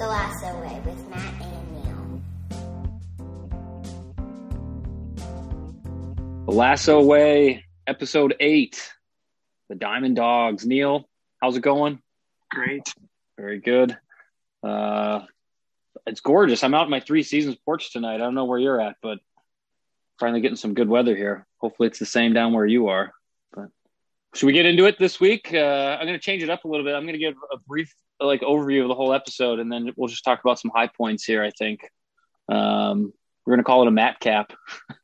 The Lasso Way with Matt and Neil. The Lasso Way, episode eight, the Diamond Dogs. Neil, how's it going? Great. Very good. Uh, it's gorgeous. I'm out in my three seasons porch tonight. I don't know where you're at, but finally getting some good weather here. Hopefully, it's the same down where you are. But should we get into it this week? Uh, I'm going to change it up a little bit. I'm going to give a brief like overview of the whole episode, and then we'll just talk about some high points here. I think um, we're going to call it a Matt cap.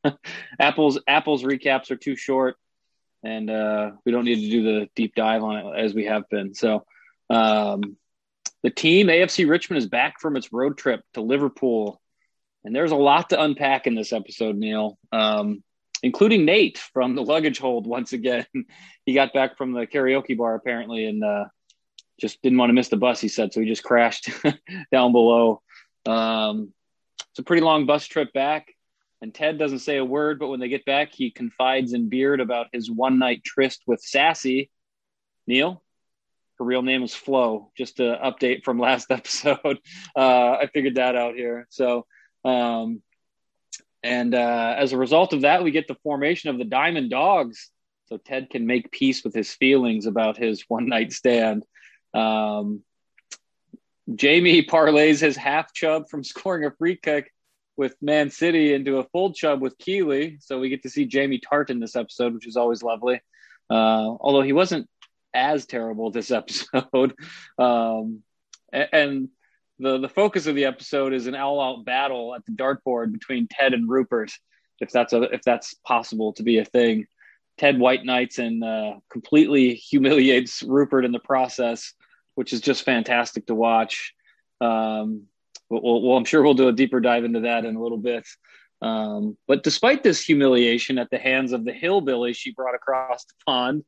Apple's Apple's recaps are too short, and uh, we don't need to do the deep dive on it as we have been. So. Um, the team AFC Richmond is back from its road trip to Liverpool, and there's a lot to unpack in this episode, Neil. Um, including Nate from the luggage hold once again. he got back from the karaoke bar apparently, and uh, just didn't want to miss the bus. He said so. He just crashed down below. Um, it's a pretty long bus trip back, and Ted doesn't say a word. But when they get back, he confides in Beard about his one night tryst with Sassy. Neil, her real name is Flo. Just an update from last episode. Uh, I figured that out here. So, um, and uh, as a result of that, we get the formation of the Diamond Dogs. So Ted can make peace with his feelings about his one night stand. Um, Jamie parlays his half chub from scoring a free kick with Man City into a full chub with Keeley. So we get to see Jamie Tartt in this episode, which is always lovely. Uh, although he wasn't as terrible this episode. Um, and the the focus of the episode is an all out battle at the dartboard between Ted and Rupert, if that's a, if that's possible to be a thing. Ted White Knights and uh, completely humiliates Rupert in the process, which is just fantastic to watch. Um, well, well, I'm sure we'll do a deeper dive into that in a little bit. Um, but despite this humiliation at the hands of the hillbilly she brought across the pond,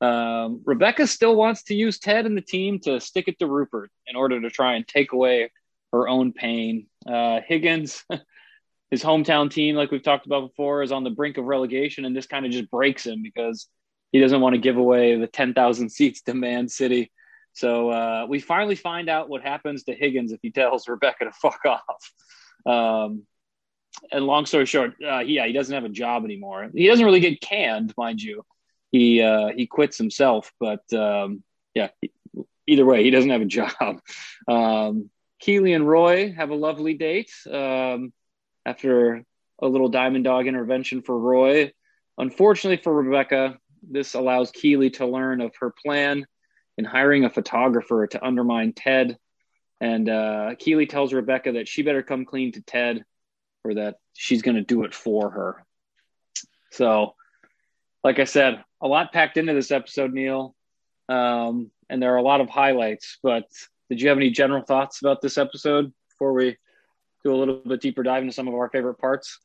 um, Rebecca still wants to use Ted and the team to stick it to Rupert in order to try and take away her own pain. Uh, Higgins, his hometown team, like we've talked about before, is on the brink of relegation, and this kind of just breaks him because he doesn't want to give away the 10,000 seats to Man City. So uh, we finally find out what happens to Higgins if he tells Rebecca to fuck off. Um, and long story short, uh, yeah, he doesn't have a job anymore. He doesn't really get canned, mind you he uh, he quits himself. But um, yeah, either way, he doesn't have a job. Um, Keeley and Roy have a lovely date um, after a little diamond dog intervention for Roy. Unfortunately for Rebecca, this allows Keeley to learn of her plan in hiring a photographer to undermine Ted. And uh, Keeley tells Rebecca that she better come clean to Ted or that she's going to do it for her. So like I said, a lot packed into this episode, Neil. Um, and there are a lot of highlights. But did you have any general thoughts about this episode before we do a little bit deeper dive into some of our favorite parts?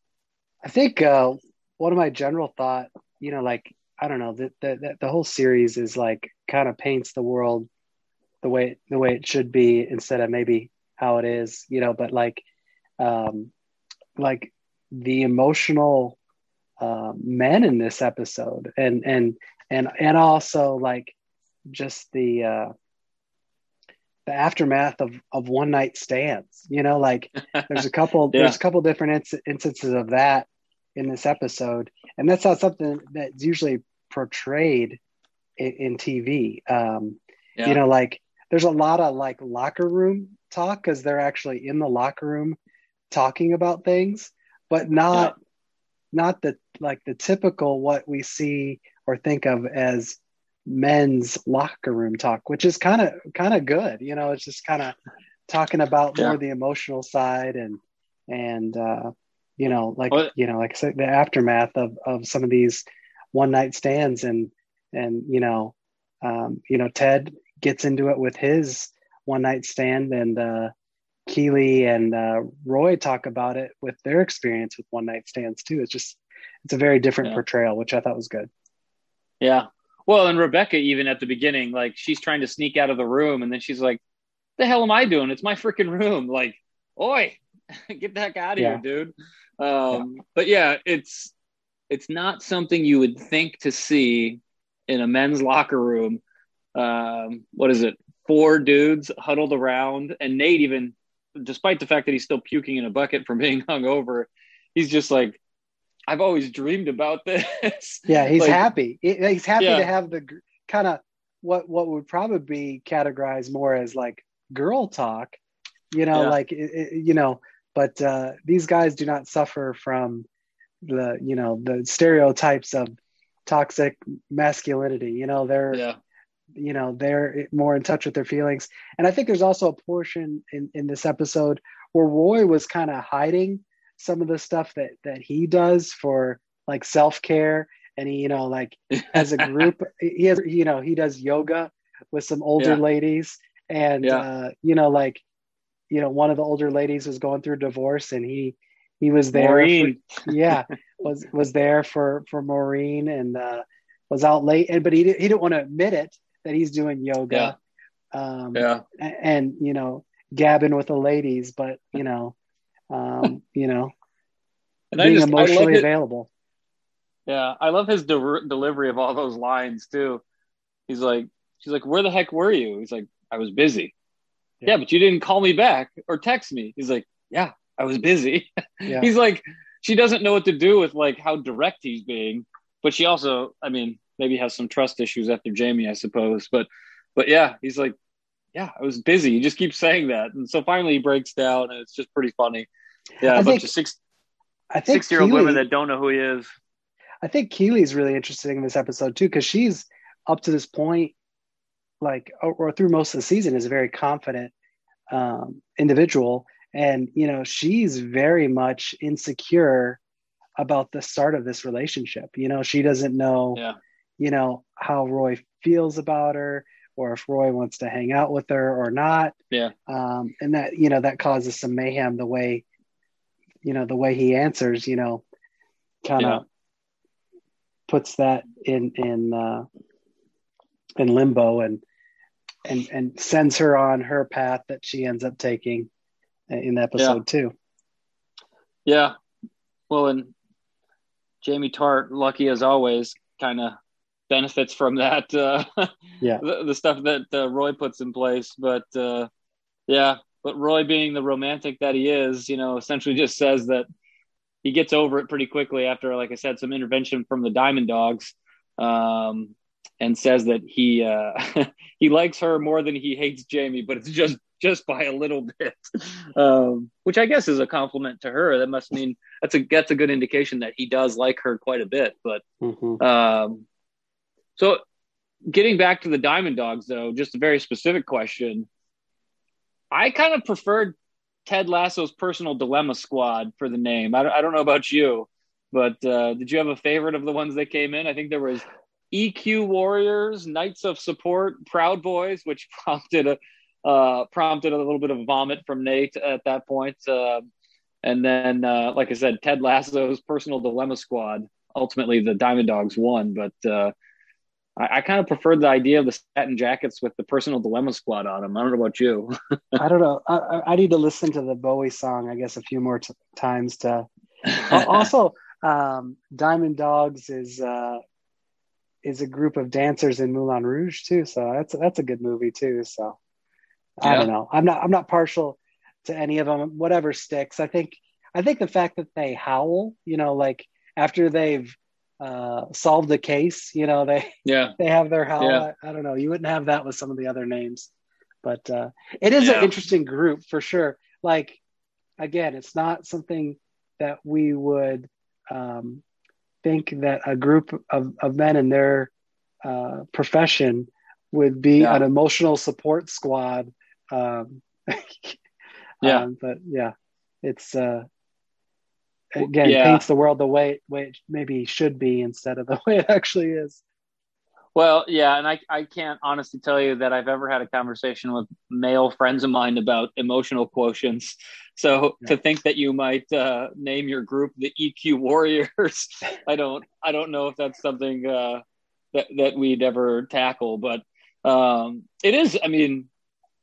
I think uh, one of my general thought, you know, like I don't know, the the, the whole series is like kind of paints the world the way the way it should be instead of maybe how it is, you know. But like, um, like the emotional uh, men in this episode, and and and and also like just the uh, the aftermath of of one night stands. You know, like there's a couple yeah. there's a couple different instances of that in this episode, and that's not something that's usually portrayed in, in TV. Um, yeah. You know, like there's a lot of like locker room talk because they're actually in the locker room talking about things, but not yeah. not the like the typical what we see or think of as men's locker room talk, which is kind of kind of good. You know, it's just kind of talking about yeah. more the emotional side and and uh, you know, like well, you know, like I said, the aftermath of of some of these one night stands and and you know, um, you know, Ted gets into it with his one night stand and uh, Keeley and uh, Roy talk about it with their experience with one night stands too. It's just it's a very different yeah. portrayal, which I thought was good. Yeah. Well, and Rebecca, even at the beginning, like she's trying to sneak out of the room, and then she's like, "The hell am I doing? It's my freaking room!" Like, oi, get the heck out of yeah. here, dude. Um, yeah. But yeah, it's it's not something you would think to see in a men's locker room. Um, what is it? Four dudes huddled around, and Nate even despite the fact that he's still puking in a bucket from being hungover, he's just like, I've always dreamed about this. Yeah, he's Like, happy. He's happy Yeah. to have the kind of what what would probably be categorized more as like girl talk, you know, Yeah. like you know. But uh, these guys do not suffer from the you know the stereotypes of toxic masculinity. You know, they're Yeah. you know they're more in touch with their feelings and i think there's also a portion in in this episode where roy was kind of hiding some of the stuff that that he does for like self-care and he you know like as a group he has you know he does yoga with some older Yeah. ladies and Yeah. uh you know like you know one of the older ladies was going through divorce and he he was there for- Maureen. yeah was was there for for maureen and uh was out late and but he, didn't he didn't want to admit it that he's doing yoga um Yeah. a- and, you know gabbing with the ladies but you know um you know And being just, emotionally available Yeah, I love his de- delivery of all those lines too. He's like, she's like, "Where the heck were you?" He's like, "I was busy." Yeah. Yeah, but you didn't call me back or text me. He's like, "Yeah, I was busy." yeah He's like, she doesn't know what to do with like how direct he's being, but she also, I mean, maybe has some trust issues after Jamie, I suppose. But, but yeah, he's like, "Yeah, I was busy." He just keeps saying that, and so finally he breaks down, and it's just pretty funny. Yeah, I a bunch think- of six i think six year old Keeley- women that don't know who he is. I think Keeley's really interesting in this episode too, because she's up to this point, like or, or through most of the season, is a very confident um, individual, and you know she's very much insecure about the start of this relationship. You know, she doesn't know, Yeah. you know, how Roy feels about her, or if Roy wants to hang out with her or not. Yeah. um, and that you know that causes some mayhem the way, you know, the way he answers. You know, kind of Yeah. puts that in in uh, in limbo and and and sends her on her path that she ends up taking in episode two. Yeah. Well, and Jamie Tartt, lucky as always, kind of benefits from that. Uh, Yeah. the, the stuff that uh, Roy puts in place. But uh, yeah, but Roy, being the romantic that he is, you know, essentially just says that he gets over it pretty quickly after, like I said, some intervention from the Diamond Dogs, um, and says that he uh, he likes her more than he hates Jamie, but it's just just by a little bit, um, which I guess is a compliment to her. That must mean that's a that's a good indication that he does like her quite a bit. But Mhm. um, so getting back to the Diamond Dogs, though, just a very specific question. I kind of preferred Ted Lasso's personal dilemma squad for the name. I don't, I don't know about you, but uh, did you have a favorite of the ones that came in? I think there was EQ Warriors, Knights of Support, Proud Boys, which prompted a uh, prompted a little bit of vomit from Nate at that point. Uh, and then, uh, like I said, Ted Lasso's personal dilemma squad. Ultimately, the Diamond Dogs won, but uh, I, I kind of preferred the idea of the satin jackets with the personal dilemma squad on them. I don't know about you. I don't know. I, I- I need to listen to the Bowie song, I guess, a few more t- times to. Also, um, Diamond Dogs is uh, is a group of dancers in Moulin Rouge too. So that's that's a good movie too. So I don't know. I'm not I'm not partial to any of them. Whatever sticks. I think I think the fact that they howl, you know, like after they've uh, solved the case, you know, they yeah, they have their howl. Yeah. I, I don't know. You wouldn't have that with some of the other names, but uh, it is Yeah. an interesting group for sure. Like again, it's not something that we would um, think that a group of, of men in their uh, profession would be Yeah. an emotional support squad. Um, Yeah. um, but yeah, it's uh, again Yeah. paints the world the way way it maybe should be instead of the way it actually is. Well, yeah, and I, I can't honestly tell you that I've ever had a conversation with male friends of mine about emotional quotients. So Yeah. to think that you might uh, name your group the EQ Warriors, I don't I don't know if that's something uh, that that we'd ever tackle. But um, it is. I mean,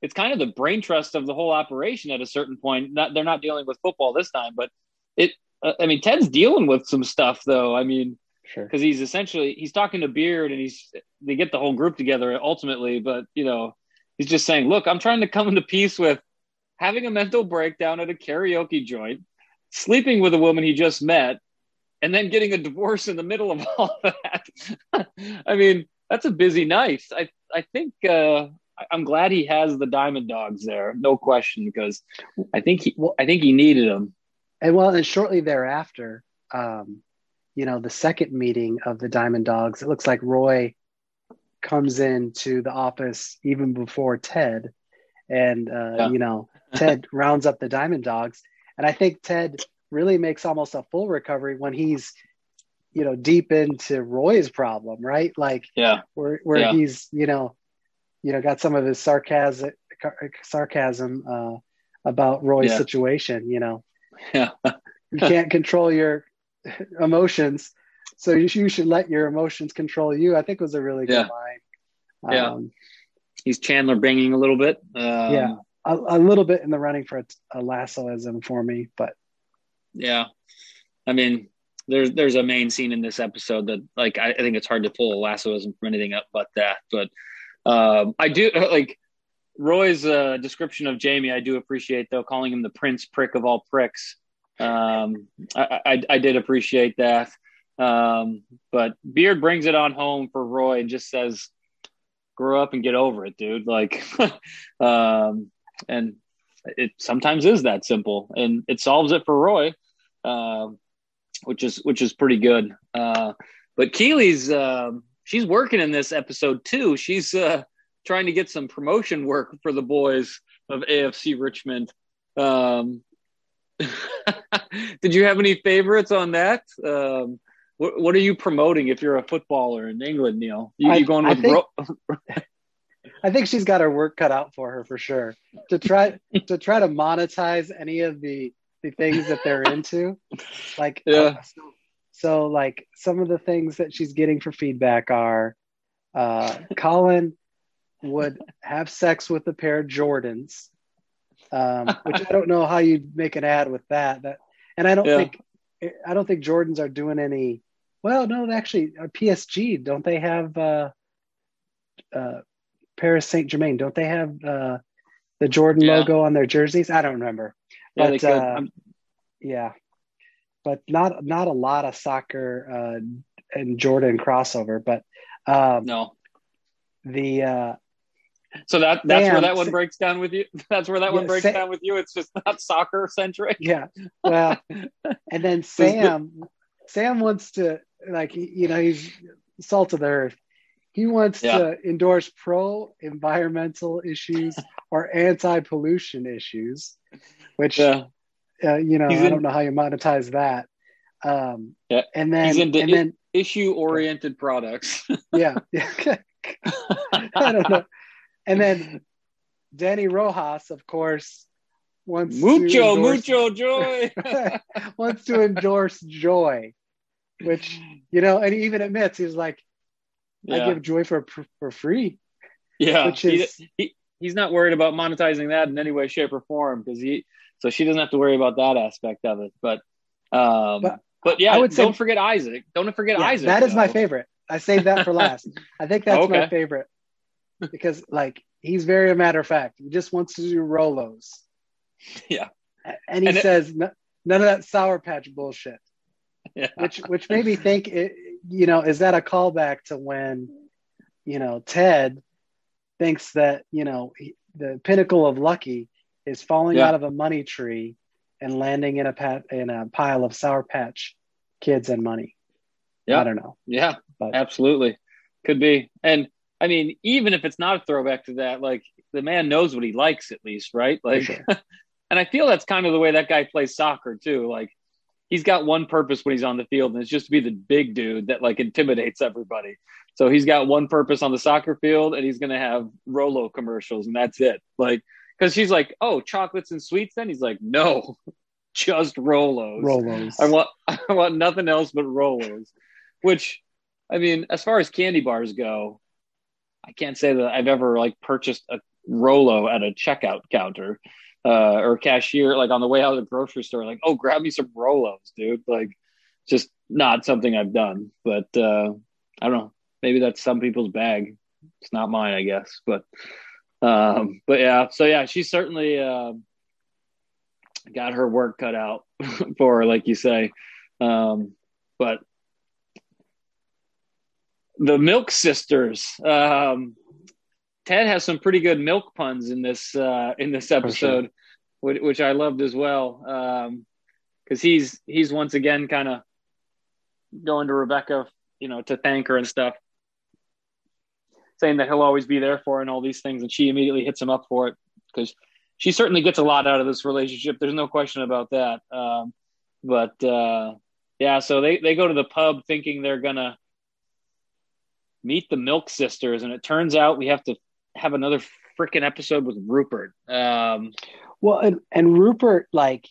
it's kind of the brain trust of the whole operation at a certain point. Not they're not dealing with football this time, but it. Uh, I mean, Ted's dealing with some stuff though. I mean Sure. because he's essentially he's talking to Beard and he's they get the whole group together ultimately, but you know he's just saying, look, I'm trying to come into peace with having a mental breakdown at a karaoke joint, sleeping with a woman he just met, and then getting a divorce in the middle of all that. I mean, that's a busy night. I I think uh, I'm glad he has the Diamond Dogs there, no question, because I think he I think he needed them. And well, and shortly thereafter, um, you know, the second meeting of the Diamond Dogs, it looks like Roy comes into the office even before Ted, and uh, yeah. you know, Ted rounds up the Diamond Dogs, and I think Ted really makes almost a full recovery when he's you know deep into Roy's problem, right? Like yeah, where where yeah. he's you know you know got some of his sarcasm sarcasm uh, about Roy's yeah. situation. You know, yeah, you can't control your emotions, so you, you, should let your emotions control you. I think was a really good line. Yeah, um, he's Chandler banging a little bit. Um, yeah, a, a, little bit in the running for a, a lassoism for me, but yeah, I mean there's there's a main scene in this episode that like I, I think it's hard to pull a lassoism from anything up but that. But um, I do like Roy's uh, description of Jamie. I do appreciate though, calling him the prince prick of all pricks. Um, I, I, I did appreciate that. Um, but Beard brings it on home for Roy and just says, "Grow up and get over it, dude." Like, um, and it sometimes is that simple, and it solves it for Roy. Um, which is which is pretty good. Uh, but Keeley's uh, she's working in this episode too. She's uh, trying to get some promotion work for the boys of AFC Richmond. Um, did you have any favorites on that? Um, what, what, are you promoting if you're a footballer in England, Neil? You, I, you going with? I think, ro- I think she's got her work cut out for her for sure. To try to try to monetize any of the the things that they're into. Like, yeah. Uh, so, so, like, some of the things that she's getting for feedback are uh, Colin would have sex with a pair of Jordans, um, which I don't know how you make an ad with that. That, and I don't yeah. think I don't think Jordans are doing any. Well, no, actually, uh, PSG don't they have uh, uh, Paris Saint Germain? Don't they have uh, the Jordan yeah. logo on their jerseys? I don't remember. Yeah, but, uh, yeah, but not not a lot of soccer uh, and Jordan crossover. But um, no, the uh, so that that's where that one breaks down with you. That's where that yeah, one breaks Sam, down with you. It's just not soccer centric. Yeah. Well, and then Sam, Sam wants to like you know he's salt of the earth. He wants yeah. to endorse pro environmental issues or anti pollution issues which yeah. uh, you know, He's I don't know how you monetize that. Um, yeah. and then and then issue oriented products. yeah, yeah. I don't know. And then Dani Rojas, of course, wants mucho endorse, mucho joy. wants to endorse joy, which you know, and he even admits he's like, yeah. I give joy for for free. Yeah, which is he, he, he's not worried about monetizing that in any way, shape, or form because he so she doesn't have to worry about that aspect of it. But um, but, but yeah, I would don't say, forget Isaac. Don't forget yeah, Isaac. That is though. my favorite. I saved that for last. I think that's okay. my favorite because like he's very a matter of fact. He just wants to do Rolos. Yeah, and he and says it, none of that sour patch bullshit. Yeah. Which which made me think it. You know, is that a callback to when you know Ted thinks that you know he, the pinnacle of lucky is falling yeah. out of a money tree and landing in a pat in a pile of sour patch kids and money. Yeah, I don't know. Yeah, but. absolutely, could be. And I mean, even if it's not a throwback to that, like the man knows what he likes at least, right? Like, sure. and I feel that's kind of the way that guy plays soccer too. Like, he's got one purpose when he's on the field, and it's just to be the big dude that like intimidates everybody. So he's got one purpose on the soccer field, and he's going to have Rolo commercials, and that's it. Like, because she's like, "Oh, chocolates and sweets." Then he's like, "No, just Rolos. Rolos. I want I want nothing else but Rolos." Which, I mean, as far as candy bars go, I can't say that I've ever like purchased a Rolo at a checkout counter uh, or cashier, like on the way out of the grocery store. Like, oh, grab me some Rolos, dude. Like, just not something I've done. But uh, I don't know. Maybe that's some people's bag. It's not mine, I guess. But um, but yeah, so yeah, she certainly uh, got her work cut out for her, like you say. Um, but the Milk Sisters. Um, Ted has some pretty good milk puns in this uh, in this episode, which, which, I loved as well. Because um, he's he's once again kind of going to Rebecca, you know, to thank her and stuff, saying that he'll always be there for her and all these things, and she immediately hits him up for it because she certainly gets a lot out of this relationship. There's no question about that. Um, but uh, yeah, so they they go to the pub thinking they're gonna meet the Milk Sisters, and it turns out we have to have another freaking episode with Rupert. Um, well, and, and Rupert, like,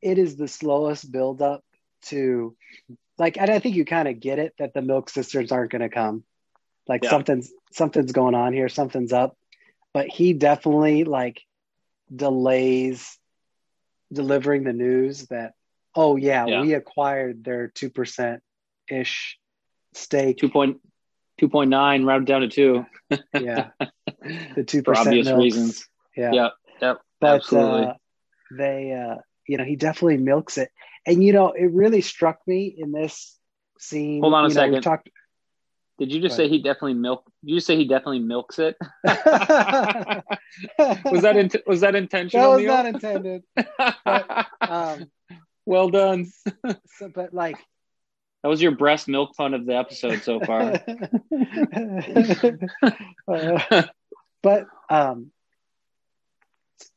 it is the slowest build up to, like, and I think you kind of get it that the Milk Sisters aren't going to come. Like yeah. something's something's going on here, something's up. But he definitely like delays delivering the news that, oh yeah, yeah. we acquired their two percent ish stake. Two point 2.9 rounded down to two. yeah. The 2% for obvious milks. reasons. Yeah. Yep. Yep. But Absolutely. Uh, they, uh, you know, he definitely milks it. And, you know, it really struck me in this scene. Hold on a know, second. Talked... Did you just say he definitely milk? Did you say he definitely milks it? was that in, was that intentional? That was Neil? not intended. But, um, well done. so, but like that was your breast milk pun of the episode so far. uh, but um,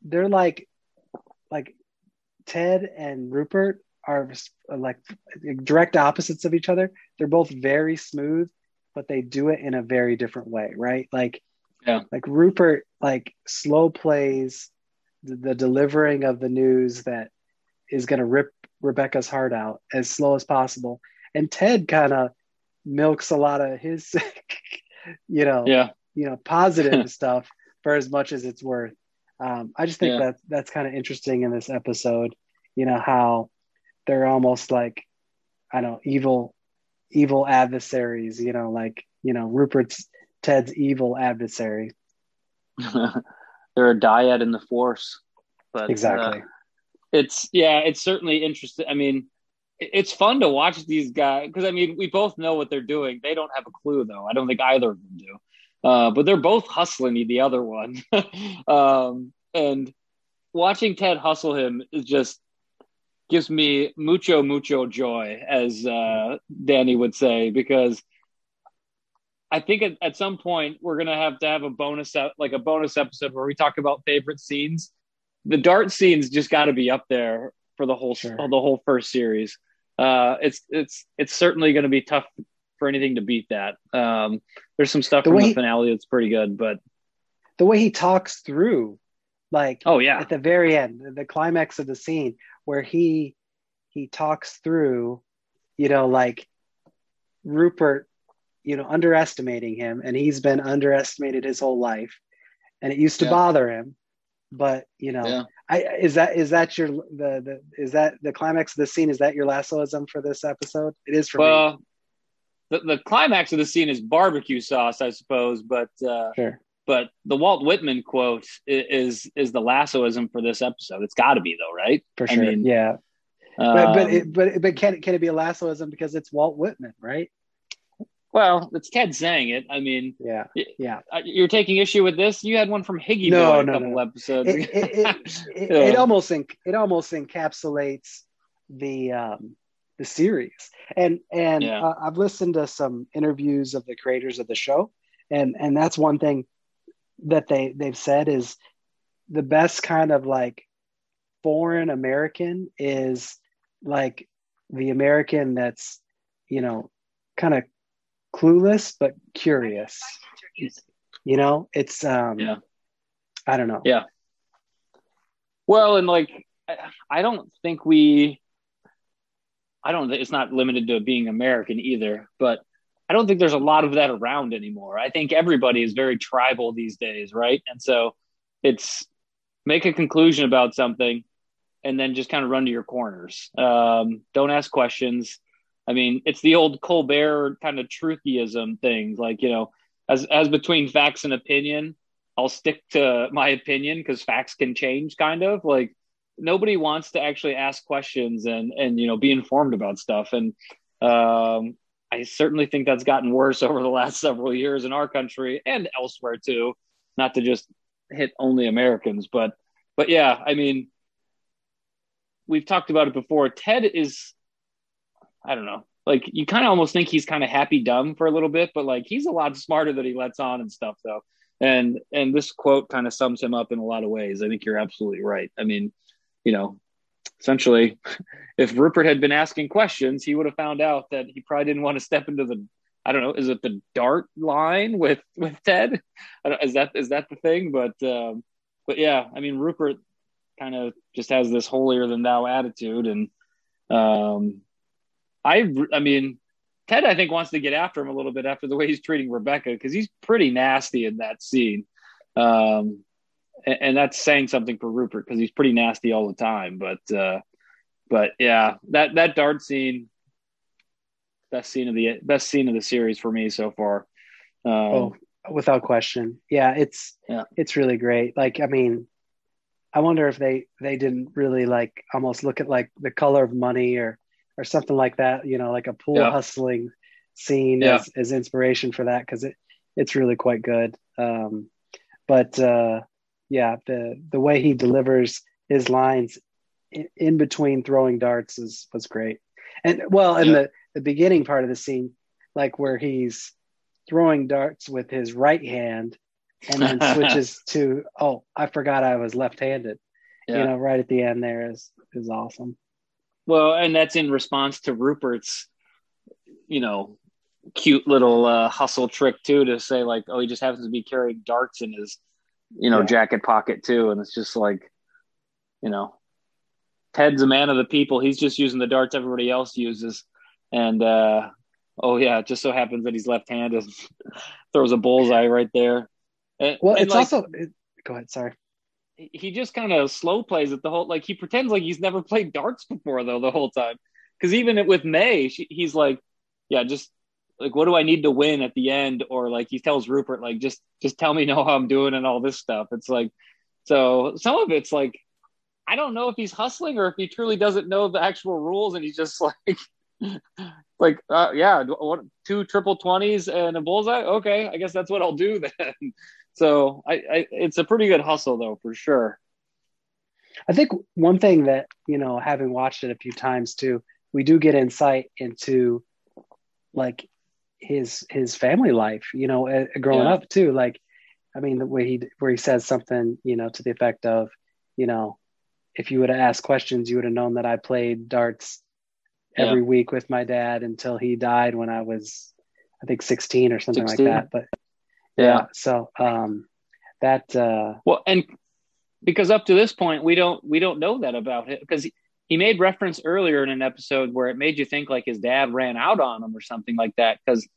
they're like, like Ted and Rupert are like direct opposites of each other. They're both very smooth, but they do it in a very different way, right? Like, yeah, like Rupert like slow plays the, the delivering of the news that is going to rip Rebecca's heart out as slow as possible and Ted kind of milks a lot of his, you know, yeah, you know, positive stuff for as much as it's worth. Um, I just think yeah. that that's kind of interesting in this episode. You know how they're almost like I don't know evil, evil adversaries. You know, like you know Rupert's Ted's evil adversary. they're a dyad in the force, but exactly. Uh, it's yeah, it's certainly interesting. I mean, it's fun to watch these guys because I mean we both know what they're doing. They don't have a clue though. I don't think either of them do. Uh, but they're both hustling the other one, um, and watching Ted hustle him is just gives me mucho mucho joy, as uh, Dani would say, because I think at, at some point we're gonna have to have a bonus like a bonus episode where we talk about favorite scenes. The dart scenes just got to be up there for the whole sure. the whole first series uh, it's it's it's certainly going to be tough for anything to beat that. Um, there's some stuff the from the finale that's pretty good, but the way he talks through, like, oh yeah, at the very end, the climax of the scene where he he talks through, you know, like Rupert, you know, underestimating him, and he's been underestimated his whole life, and it used to yeah. bother him, but you know, yeah. I is that is that your the the is that the climax of the scene? Is that your lassoism for this episode? It is for well, me. The, the climax of the scene is barbecue sauce, I suppose, but uh, sure. But the Walt Whitman quote is is the lassoism for this episode. It's got to be though, right? For sure. I mean, yeah. Um, but but it, but but can can it be a lassoism because it's Walt Whitman, right? Well, it's Ted saying it. I mean, yeah, yeah. Uh, you're taking issue with this. You had one from Higgy no, Boy a no, couple no. episodes. It, it, it, yeah. it almost it almost encapsulates the um, the series. And and yeah. uh, I've listened to some interviews of the creators of the show, and and that's one thing that they they've said is the best kind of like foreign American is like the American that's you know kind of clueless but curious. You know, it's um yeah. I don't know. Yeah. Well, and like I don't think we I don't it's not limited to being American either, but I don't think there's a lot of that around anymore. I think everybody is very tribal these days, right? And so it's make a conclusion about something and then just kind of run to your corners. Um, don't ask questions. I mean, it's the old Colbert kind of truthyism thing. Like, you know, as as between facts and opinion, I'll stick to my opinion because facts can change. Kind of like nobody wants to actually ask questions and and you know be informed about stuff and um, I certainly think that's gotten worse over the last several years in our country and elsewhere too. Not to just hit only Americans, but but yeah, I mean, we've talked about it before. Ted is, I don't know, like you kind of almost think he's kind of happy dumb for a little bit, but like he's a lot smarter than he lets on and stuff though. And and this quote kind of sums him up in a lot of ways. I think you're absolutely right. I mean, you know, essentially, if Rupert had been asking questions, he would have found out that he probably didn't want to step into the I don't know, is it the dart line with with Ted? is that is that the thing? But um, but yeah, I mean Rupert kind of just has this holier than thou attitude, and um, I I mean Ted I think wants to get after him a little bit after the way he's treating Rebecca because he's pretty nasty in that scene. Um, and, and that's saying something for Rupert because he's pretty nasty all the time. But uh, but yeah, that that dart scene, best scene of the best scene of the series for me so far. Um, oh, without question, yeah, it's yeah. it's really great. Like, I mean, I wonder if they they didn't really like almost look at like the color of money or or something like that. You know, like a pool yeah. hustling scene yeah. as, as inspiration for that because it it's really quite good. Um, but uh, yeah, the the way he delivers his lines in, in between throwing darts is was great. And well, in yeah. the the beginning part of the scene, like where he's throwing darts with his right hand and then switches to oh, I forgot I was left-handed. Yeah. You know, right at the end there is is awesome. Well, and that's in response to Rupert's, you know, cute little uh, hustle trick too to say like, oh, he just happens to be carrying darts in his you know, yeah. jacket pocket too. And it's just like, you know, Ted's a man of the people. He's just using the darts everybody else uses. And uh, oh yeah, it just so happens that he's left-handed. Throws a bullseye right there. And, well, it's like, also. It, go ahead. Sorry. He just kind of slow plays it the whole. Like he pretends like he's never played darts before though the whole time. Because even with Mae, she, he's like, yeah, just like what do I need to win at the end? Or like he tells Rupert, like just just tell me know how I'm doing and all this stuff. It's like so some of it's like I don't know if he's hustling or if he truly doesn't know the actual rules and he's just like like uh, yeah, two triple twenties and a bullseye. Okay, I guess that's what I'll do then. So I, I it's a pretty good hustle though for sure. I think one thing that you know, having watched it a few times too, we do get insight into like his his family life you know uh, growing yeah. up too like i mean the way he where he says something you know to the effect of you know if you would have asked questions you would have known that i played darts every yeah. week with my dad until he died when i was i think 16 or something 16. like that but yeah, yeah so um that uh well and because up to this point we don't we don't know that about him because he, he made reference earlier in an episode where it made you think like his dad ran out on him or something like that because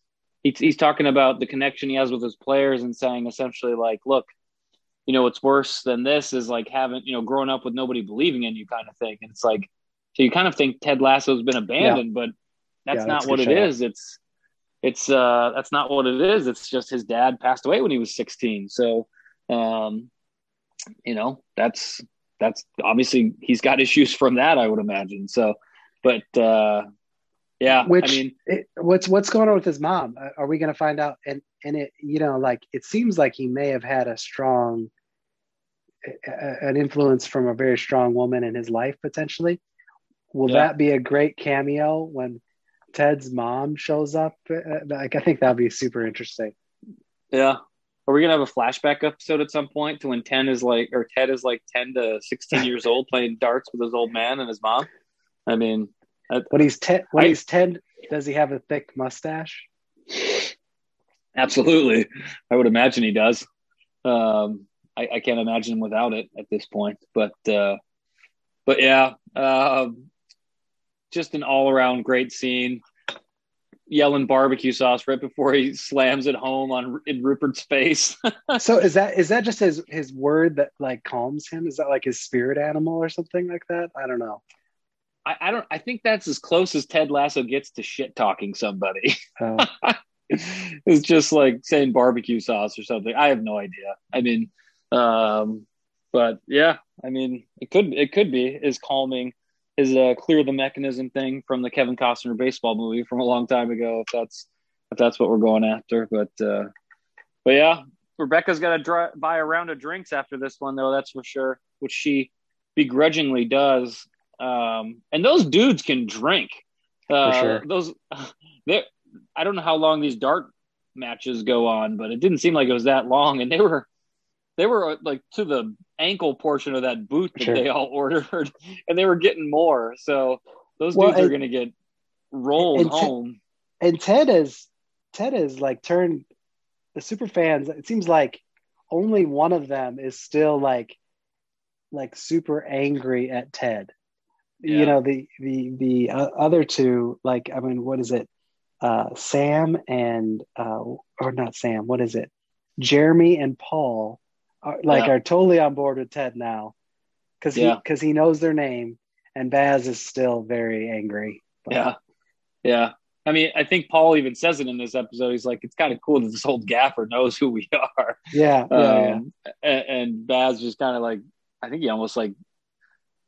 he, he's talking about the connection he has with his players and saying essentially like look you know what's worse than this is like having you know growing up with nobody believing in you kind of thing. And it's like so you kind of think ted lasso's been abandoned yeah. but that's yeah, not that's what it is. It's it's uh that's not what it is it's just his dad passed away when he was 16 so um you know that's that's obviously he's got issues from that, I would imagine. So, but uh, yeah, which I mean, it, what's what's going on with his mom? Are we going to find out? And and it, you know, like it seems like he may have had a strong, an influence from a very strong woman in his life potentially. Will yeah. that be a great cameo when Ted's mom shows up? Uh, like, I think that'd be super interesting. Yeah, are we gonna have a flashback episode at some point to when ten is like or Ted is like ten to sixteen years old playing darts with his old man and his mom? I mean, when he's ten, when I, he's ten, does he have a thick mustache? Absolutely, I would imagine he does. Um, I, I, can't imagine him without it at this point. But uh, but yeah, uh, just an all around great scene yelling barbecue sauce right before he slams it home on in Rupert's face. so is that is that just his his word that like calms him? Is that like his spirit animal or something like that? I don't know. I, I don't. I think that's as close as Ted Lasso gets to shit talking somebody. Oh. it's just like saying barbecue sauce or something. I have no idea. I mean, um, but yeah, I mean, it could it could be is calming his uh, clear the mechanism thing from the Kevin Costner baseball movie from a long time ago. If that's if that's what we're going after, but uh, but yeah, Rebecca's got to buy a round of drinks after this one though. That's for sure, which she begrudgingly does. Um, and those dudes can drink. Uh, sure. Those, they I don't know how long these dart matches go on, but it didn't seem like it was that long, and they were they were uh, like to the ankle portion of that boot that sure. they all ordered, and they were getting more. So those well, dudes are going to get rolled and, home. And Ted is Ted is like turned the super fans. It seems like only one of them is still like like super angry at Ted. Yeah. You know the the the uh, other two like I mean what is it? Uh, Sam and uh, or not Sam? What is it? Jeremy and Paul are, like yeah. are totally on board with Ted now because he because he knows their name, and Baz is still very angry. But. Yeah, yeah. I mean, I think Paul even says it in this episode. He's like, "It's kind of cool that this old gaffer knows who we are." Yeah, yeah, um, yeah. And, and Baz just kind of like, I think he almost like,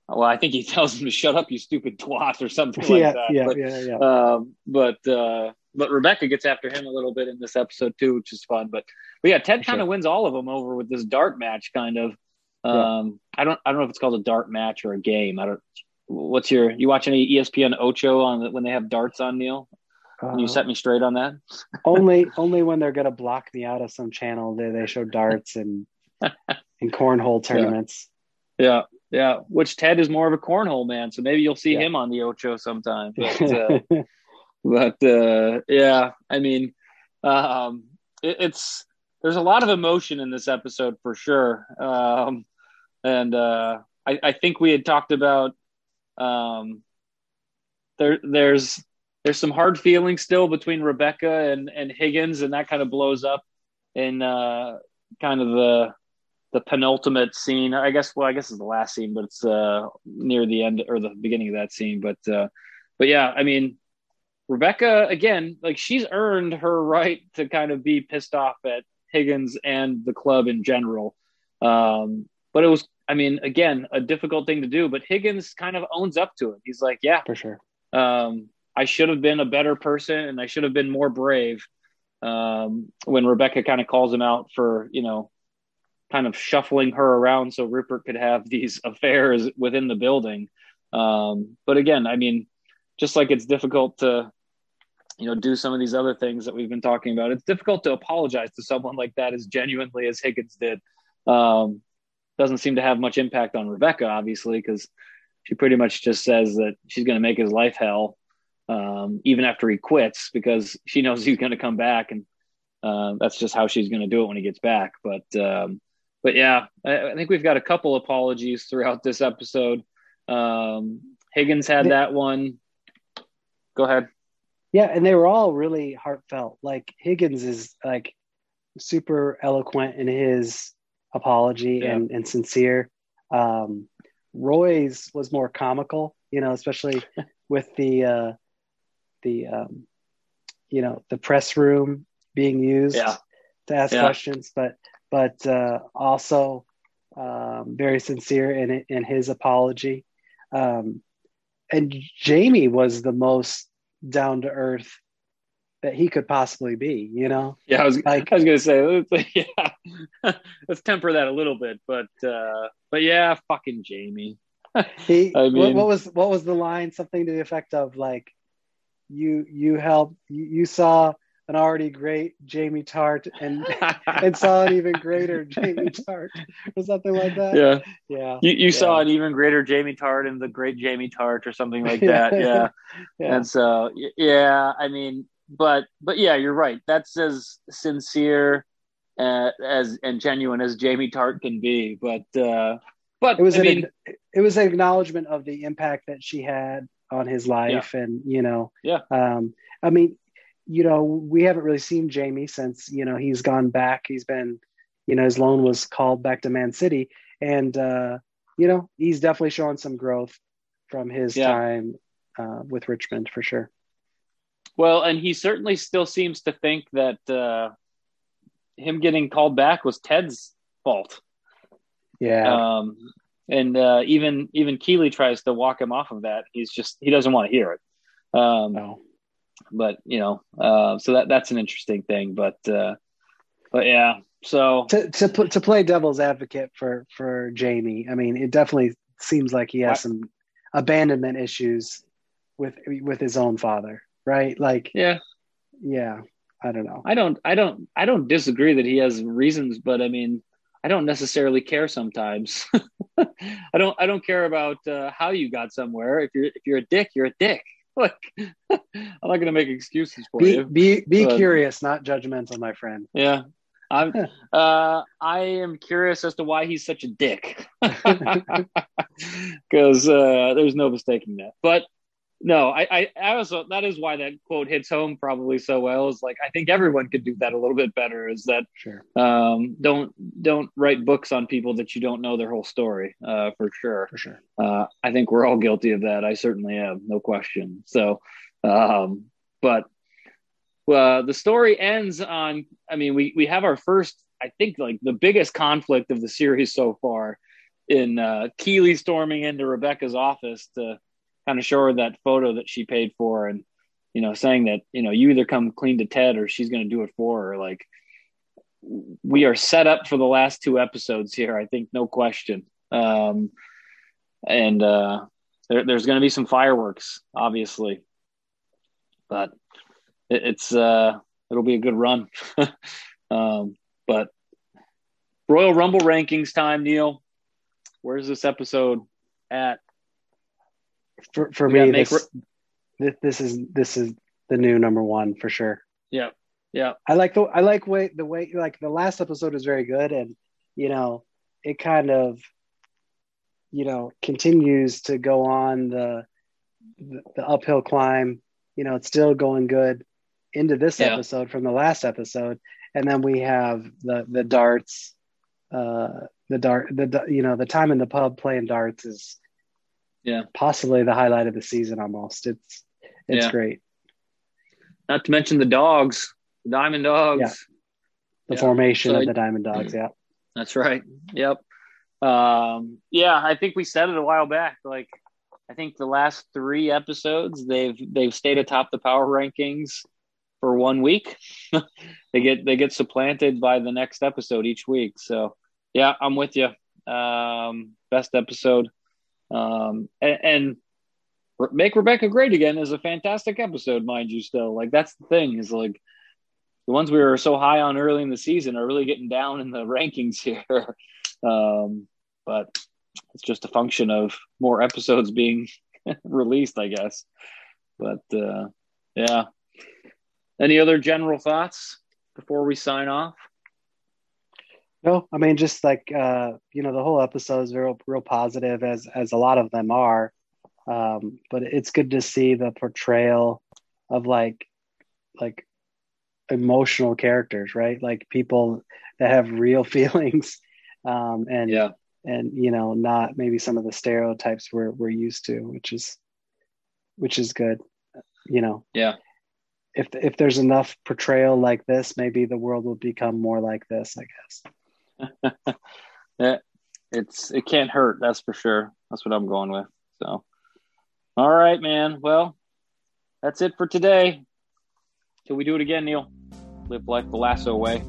well, I think he tells him to shut up, you stupid twat, or something like yeah, that. Yeah, but, yeah, yeah. Um, but uh, but Rebecca gets after him a little bit in this episode too, which is fun. But but yeah, Ted kind of sure. wins all of them over with this dart match, kind of. Um, yeah. I don't I don't know if it's called a dart match or a game. I don't. What's your you watch any ESPN Ocho on when they have darts on Neil? Can you uh, set me straight on that? only only when they're gonna block me out of some channel they they show darts and and cornhole tournaments. Yeah. yeah. yeah, Which Ted is more of a cornhole man, so maybe you'll see yeah. him on the Ocho sometime. But, uh, but uh, yeah, I mean, um, it, it's there's a lot of emotion in this episode for sure, um, and uh, I, I, think we had talked about um, there. There's there's some hard feelings still between Rebecca and and Higgins, and that kind of blows up in uh, kind of the the penultimate scene. I guess well, I guess it's the last scene, but it's uh, near the end or the beginning of that scene. But uh, but yeah, I mean Rebecca, again, like she's earned her right to kind of be pissed off at Higgins and the club in general. Um, but it was, I mean, again, a difficult thing to do. But Higgins kind of owns up to it. He's like, yeah, for sure. Um, I should have been a better person and I should have been more brave. Um, when Rebecca kind of calls him out for, you know, kind of shuffling her around so Rupert could have these affairs within the building. Um, but again, I mean, just like it's difficult to you know do some of these other things that we've been talking about. It's difficult to apologize to someone like that as genuinely as higgins did. Um, doesn't seem to have much impact on rebecca obviously because she pretty much just says that she's going to make his life hell um, even after he quits because she knows he's going to come back and uh, that's just how she's going to do it when he gets back. But um, but yeah I, I, think we've got a couple apologies throughout this episode. Um, higgins had that one. Go ahead. Yeah, and they were all really heartfelt. Like Higgins is like super eloquent in his apology yeah. and, and sincere. Um, Roy's was more comical, you know, especially with the uh, the um, you know the press room being used yeah. to ask yeah. questions, but but uh, also um, very sincere in in his apology. Um, and Jamie was the most down to earth that he could possibly be, you know? Yeah, I was like, I was gonna say, yeah, let's temper that a little bit, but uh, but yeah, fucking Jamie. he, I mean, what, what, was what was the line? Something to the effect of like, you you helped, you, you saw an already great Jamie Tartt and and saw an even greater Jamie Tartt or something like that. Yeah, yeah. You, you yeah. saw an even greater Jamie Tartt and the great Jamie Tartt or something like that. yeah. yeah. And so yeah, I mean, but but yeah, you're right. That's as sincere uh, as and genuine as Jamie Tartt can be. But uh, but it was I an, mean, it was an acknowledgement of the impact that she had on his life, yeah. and you know, yeah. Um, I mean, you know, we haven't really seen Jamie since, you know, he's gone back. He's been, you know, his loan was called back to Man City. And, uh, you know, he's definitely showing some growth from his yeah. time uh, with Richmond for sure. Well, and he certainly still seems to think that uh, him getting called back was Ted's fault. Yeah. Um, and uh, even even Keeley tries to walk him off of that. He's just he doesn't want to hear it. Um, no. But you know, uh, so that that's an interesting thing. But uh, but yeah, so To to put to play devil's advocate for for Jamie, I mean, it definitely seems like he has I- some abandonment issues with with his own father, right? Like, yeah, yeah, I don't know. I don't I don't I don't disagree that he has reasons, but I mean, I don't necessarily care sometimes. I don't I don't care about uh, how you got somewhere. If you're if you're a dick, you're a dick. Like I'm not gonna make excuses for Be you. be be But- curious, not judgmental, my friend. Yeah. I'm uh I am curious as to why he's such a dick. Because uh there's no mistaking that. But no, I, I I also that is why that quote hits home probably so well is like I think everyone could do that a little bit better is that Sure. um don't don't write books on people that you don't know their whole story uh for sure For sure. uh, I think we're all guilty of that. I certainly am, no question. So, um, but uh, the story ends on. I mean, we we have our first. I think like the biggest conflict of the series so far in uh, Keeley storming into Rebecca's office to kind of show her that photo that she paid for, and you know, saying that you know you either come clean to Ted or she's going to do it for her. Like we are set up for the last two episodes here. I think no question. Um, and uh, there, there's going to be some fireworks, obviously, but it, it's uh, it'll be a good run. um, but Royal Rumble rankings time, Neil. Where's this episode at? For for We me, this, this this is this is the new number one for sure. Yeah, yeah, I like the I like way the way like the last episode is very good and you know it kind of you know continues to go on the the, the uphill climb you know it's still going good into this Yeah. episode from the last episode and then we have the the darts uh the dart the you know the time in the pub playing darts is Yeah. possibly the highlight of the season almost it's it's Yeah. great Not to mention the dogs, the Diamond Dogs. Yeah. the Yeah. formation So of the diamond dogs yeah That's right. Yep. Um, yeah, I think we said it a while back. Like, I think the last three episodes they've they've stayed atop the power rankings for one week. they get they get supplanted by the next episode each week. So yeah, I'm with you. Um, best episode. Um, and, and make Rebecca great again is a fantastic episode, mind you. Still, like that's the thing is like the ones we were so high on early in the season are really getting down in the rankings here. Um, but it's just a function of more episodes being released, I guess. But uh, yeah. Any other general thoughts before we sign off? No, I mean just like uh, you know, the whole episode is real real positive as as a lot of them are. Um, but it's good to see the portrayal of like like emotional characters, right? Like people that have real feelings. Um and Yeah. and you know, not maybe some of the stereotypes we're we're used to, which is which is good. You know, Yeah. if if there's enough portrayal like this, maybe the world will become more like this, I guess. Yeah. It's it can't hurt, that's for sure. That's what I'm going with. So all right, man. Well, that's it for today. Till we do it again, Neil. Live life the lasso way.